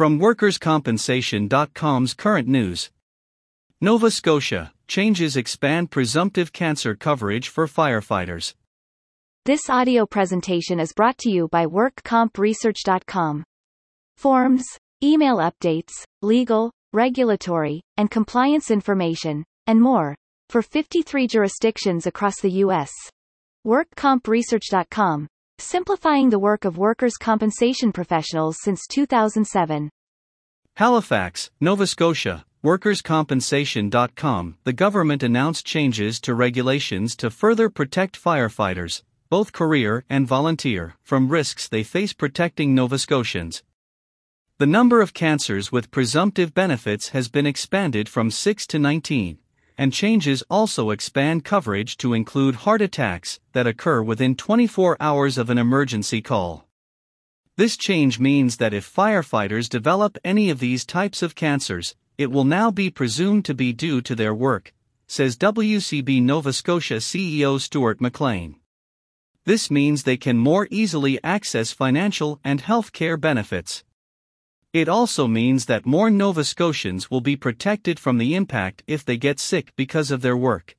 From WorkersCompensation.com's current news Nova Scotia changes expand presumptive cancer coverage for firefighters. This audio presentation is brought to you by WorkCompResearch.com. Forms, email updates, legal, regulatory, and compliance information, and more, for 53 jurisdictions across the U.S. WorkCompResearch.com, simplifying the work of workers' compensation professionals since 2007. Halifax, Nova Scotia, WorkersCompensation.com. The government announced changes to regulations to further protect firefighters, both career and volunteer, from risks they face protecting Nova Scotians. The number of cancers with presumptive benefits has been expanded from 6 to 19 and changes also expand coverage to include heart attacks that occur within 24 hours of an emergency call. This change means that if firefighters develop any of these types of cancers, it will now be presumed to be due to their work, says WCB Nova Scotia CEO Stuart MacLean. This means they can more easily access financial and health care benefits. It also means that more Nova Scotians will be protected from the impact if they get sick because of their work.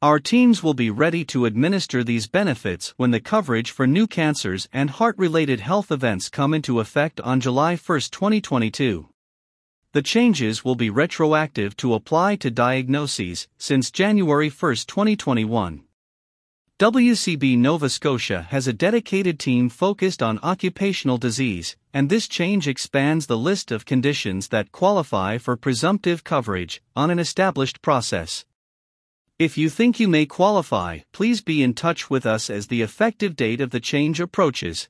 Our teams will be ready to administer these benefits when the coverage for new cancers and heart related health events come into effect on July 1, 2022. The changes will be retroactive to apply to diagnoses since January 1, 2021. WCB Nova Scotia has a dedicated team focused on occupational disease, and this change expands the list of conditions that qualify for presumptive coverage on an established process. If you think you may qualify, please be in touch with us as the effective date of the change approaches.